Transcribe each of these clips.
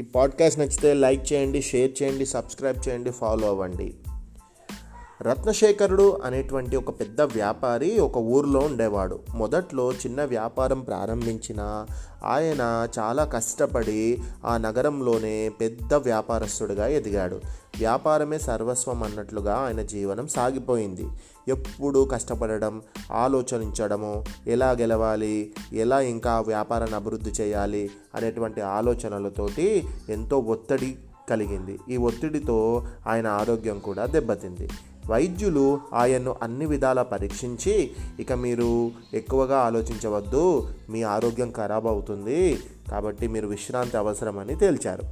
ఈ పాడ్కాస్ట్ నచ్చితే లైక్ చేయండి షేర్ చేయండి సబ్స్క్రైబ్ చేయండి ఫాలో అవ్వండి. రత్నశేఖరుడు అనేటువంటి ఒక పెద్ద వ్యాపారి ఒక ఊర్లో ఉండేవాడు. మొదట్లో చిన్న వ్యాపారం ప్రారంభించిన ఆయన చాలా కష్టపడి ఆ నగరంలోనే పెద్ద వ్యాపారస్తుడిగా ఎదిగాడు. వ్యాపారమే సర్వస్వం అన్నట్లుగా ఆయన జీవనం సాగిపోయింది. ఎప్పుడు కష్టపడడం ఆలోచించడము ఎలా గెలవాలి ఎలా ఇంకా వ్యాపారాన్ని అభివృద్ధి చేయాలి అనేటువంటి ఆలోచనలతోటి ఎంతో ఒత్తిడి కలిగింది. ఈ ఒత్తిడితో ఆయన ఆరోగ్యం కూడా దెబ్బతింది. వైద్యులు ఆయన్ను అన్ని విధాలా పరీక్షించి ఇక మీరు ఎక్కువగా ఆలోచించవద్దు మీ ఆరోగ్యం ఖరాబ్ అవుతుంది కాబట్టి మీరు విశ్రాంతి అవసరమని తేల్చారు.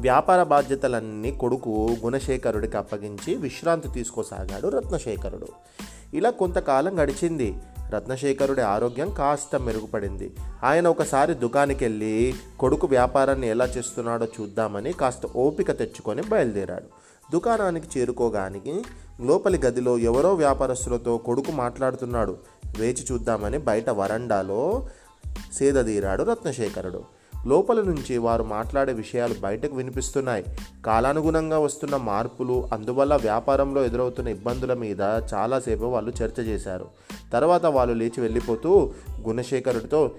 వ్యాపార బాధ్యతలన్నీ కొడుకు గుణశేఖరుడికి అప్పగించి విశ్రాంతి తీసుకోసాగాడు రత్నశేఖరుడు. ఇలా కొంతకాలం గడిచింది. రత్నశేఖరుడి ఆరోగ్యం కాస్త మెరుగుపడింది. ఆయన ఒకసారి దుకానికి వెళ్ళి కొడుకు వ్యాపారాన్ని ఎలా చేస్తున్నాడో చూద్దామని కాస్త ఓపిక తెచ్చుకొని బయలుదేరాడు. దుకాణానికి చేరుకోగానికి లోపలి గదిలో ఎవరో వ్యాపారస్తులతో కొడుకు మాట్లాడుతున్నాడు. వేచి చూద్దామని బయట వరండాలో సేదదీరాడు రత్నశేఖరుడు. లోపల నుంచి వారు మాట్లాడే విషయాలు బయటకు వినిపిస్తున్నాయి. కాలానుగుణంగా వస్తున్న మార్పులు అందువల్ల వ్యాపారంలో ఎదురవుతున్న ఇబ్బందుల మీద చాలాసేపు వాళ్ళు చర్చ చేశారు. తర్వాత వాళ్ళు లేచి వెళ్ళిపోతూ గుణశేఖరుడితో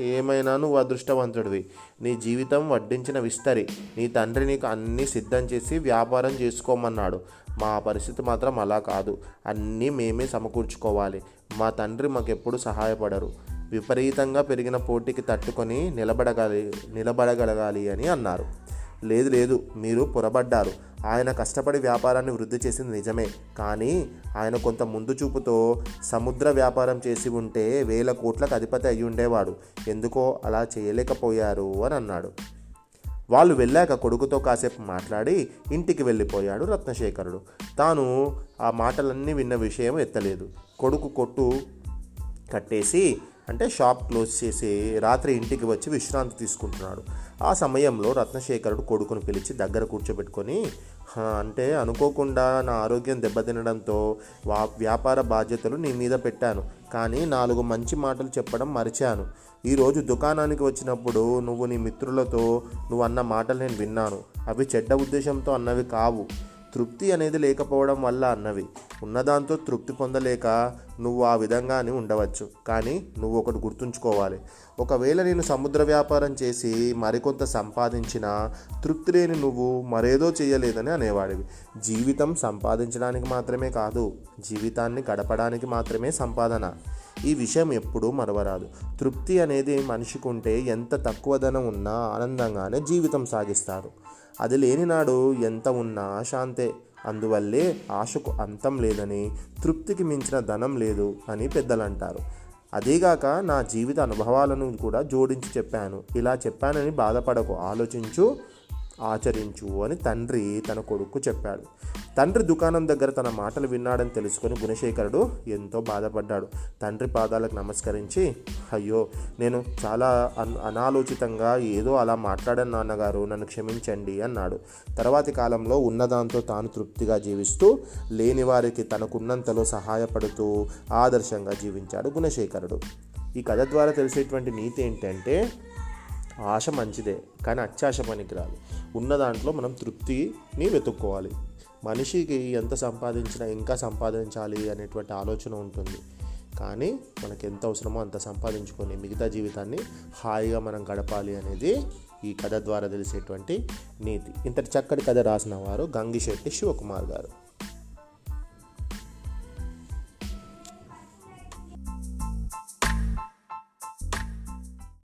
ఏమైనా నువ్వు అదృష్టవంతుడివి. నీ జీవితం వడ్డించిన విస్తరి. నీ తండ్రి నీకు అన్నీ సిద్ధం చేసి వ్యాపారం చేసుకోమన్నాడు. మా పరిస్థితి మాత్రం అలా కాదు. అన్నీ మేమే సమకూర్చుకోవాలి. మా తండ్రి మాకెప్పుడు సహాయపడరు. విపరీతంగా పెరిగిన పోటీకి తట్టుకొని నిలబడగలి నిలబడగలగాలి అని అన్నారు. లేదు లేదు మీరు పొరబడ్డారు. ఆయన కష్టపడి వ్యాపారాన్ని వృద్ధి చేసింది నిజమే. కానీ ఆయన కొంత ముందు చూపుతో సముద్ర వ్యాపారం చేసి ఉంటే వేల కోట్లకు అధిపతి అయి ఉండేవాడు. ఎందుకో అలా చేయలేకపోయారు అని అన్నాడు. వాళ్ళు వెళ్ళాక కొడుకుతో కాసేపు మాట్లాడి ఇంటికి వెళ్ళిపోయాడు రత్నశేఖరుడు. తాను ఆ మాటలన్నీ విన్న విషయం ఎత్తలేదు. కొడుకు కొట్టు కట్టేసి అంటే షాప్ క్లోజ్ చేసి రాత్రి ఇంటికి వచ్చి విశ్రాంతి తీసుకుంటున్నాడు. ఆ సమయంలో రత్నశేఖరుడు కొడుకును పిలిచి దగ్గర కూర్చోబెట్టుకొని అంటే అనుకోకుండా నా ఆరోగ్యం దెబ్బతినడంతో వా వ్యాపార బాధ్యతలు నీ మీద పెట్టాను. కానీ నాలుగు మంచి మాటలు చెప్పడం మరిచాను. ఈరోజు దుకాణానికి వచ్చినప్పుడు నువ్వు నీ మిత్రులతో నువ్వు అన్న మాటలు నేను విన్నాను. అవి చెడ్డ ఉద్దేశంతో అన్నవి కావు. తృప్తి అనేది లేకపోవడం వల్ల అన్నవి. ఉన్నదాంతో తృప్తి పొందలేక నువ్వు ఆ విధంగానే ఉండవచ్చు. కానీ నువ్వు ఒకటి గుర్తుంచుకోవాలి. ఒకవేళ నేను సముద్ర వ్యాపారం చేసి మరికొంత సంపాదించిన తృప్తి లేని నువ్వు మరేదో చేయలేదని అనేవాడివి. జీవితం సంపాదించడానికి మాత్రమే కాదు జీవితాన్ని గడపడానికి మాత్రమే సంపాదన. ఈ విషయం ఎప్పుడూ మరవరాదు. తృప్తి అనేది మనిషికి ఉంటే ఎంత తక్కువ ధనం ఉన్నా ఆనందంగానే జీవితం సాగిస్తారు. అది లేని నాడు ఎంత ఉన్నా శాంతే. అందువల్లే ఆశకు అంతం లేదని తృప్తికి మించిన ధనం లేదు అని పెద్దలు అంటారు అదేగాక నా జీవిత అనుభవాలను కూడా జోడించి చెప్పాను. ఇలా చెప్పానని బాధపడకు ఆలోచించు ఆచరించు అని తండ్రి తన కొడుకు చెప్పాడు. తండ్రి దుకాణం దగ్గర తన మాటలు విన్నాడని తెలుసుకొని గుణశేఖరుడు ఎంతో బాధపడ్డాడు. తండ్రి పాదాలకు నమస్కరించి అయ్యో నేను చాలా అన్ అనాలోచితంగా ఏదో అలా మాట్లాడాను నాన్నగారు నన్ను క్షమించండి అన్నాడు. తర్వాతి కాలంలో ఉన్నదాంతో తాను తృప్తిగా జీవిస్తూ లేని వారికి తనకున్నంతలో సహాయపడుతూ ఆదర్శంగా జీవించాడు గుణశేఖరుడు. ఈ కథ ద్వారా తెలిసేటువంటి నీతి ఏంటంటే ఆశ మంచిదే కానీ అత్యాశ పనికిరాదు. ఉన్న దాంట్లో మనం తృప్తిని వెతుక్కోవాలి. మనిషికి ఎంత సంపాదించినా ఇంకా సంపాదించాలి అనేటువంటి ఆలోచన ఉంటుంది. కానీ మనకి ఎంత అవసరమో అంత సంపాదించుకొని మిగతా జీవితాన్ని హాయిగా మనం గడపాలి అనేది ఈ కథ ద్వారా తెలిసేటువంటి నీతి. ఇంతటి చక్కటి కథ రాసిన వారు గంగిశెట్టి శివకుమార్ గారు.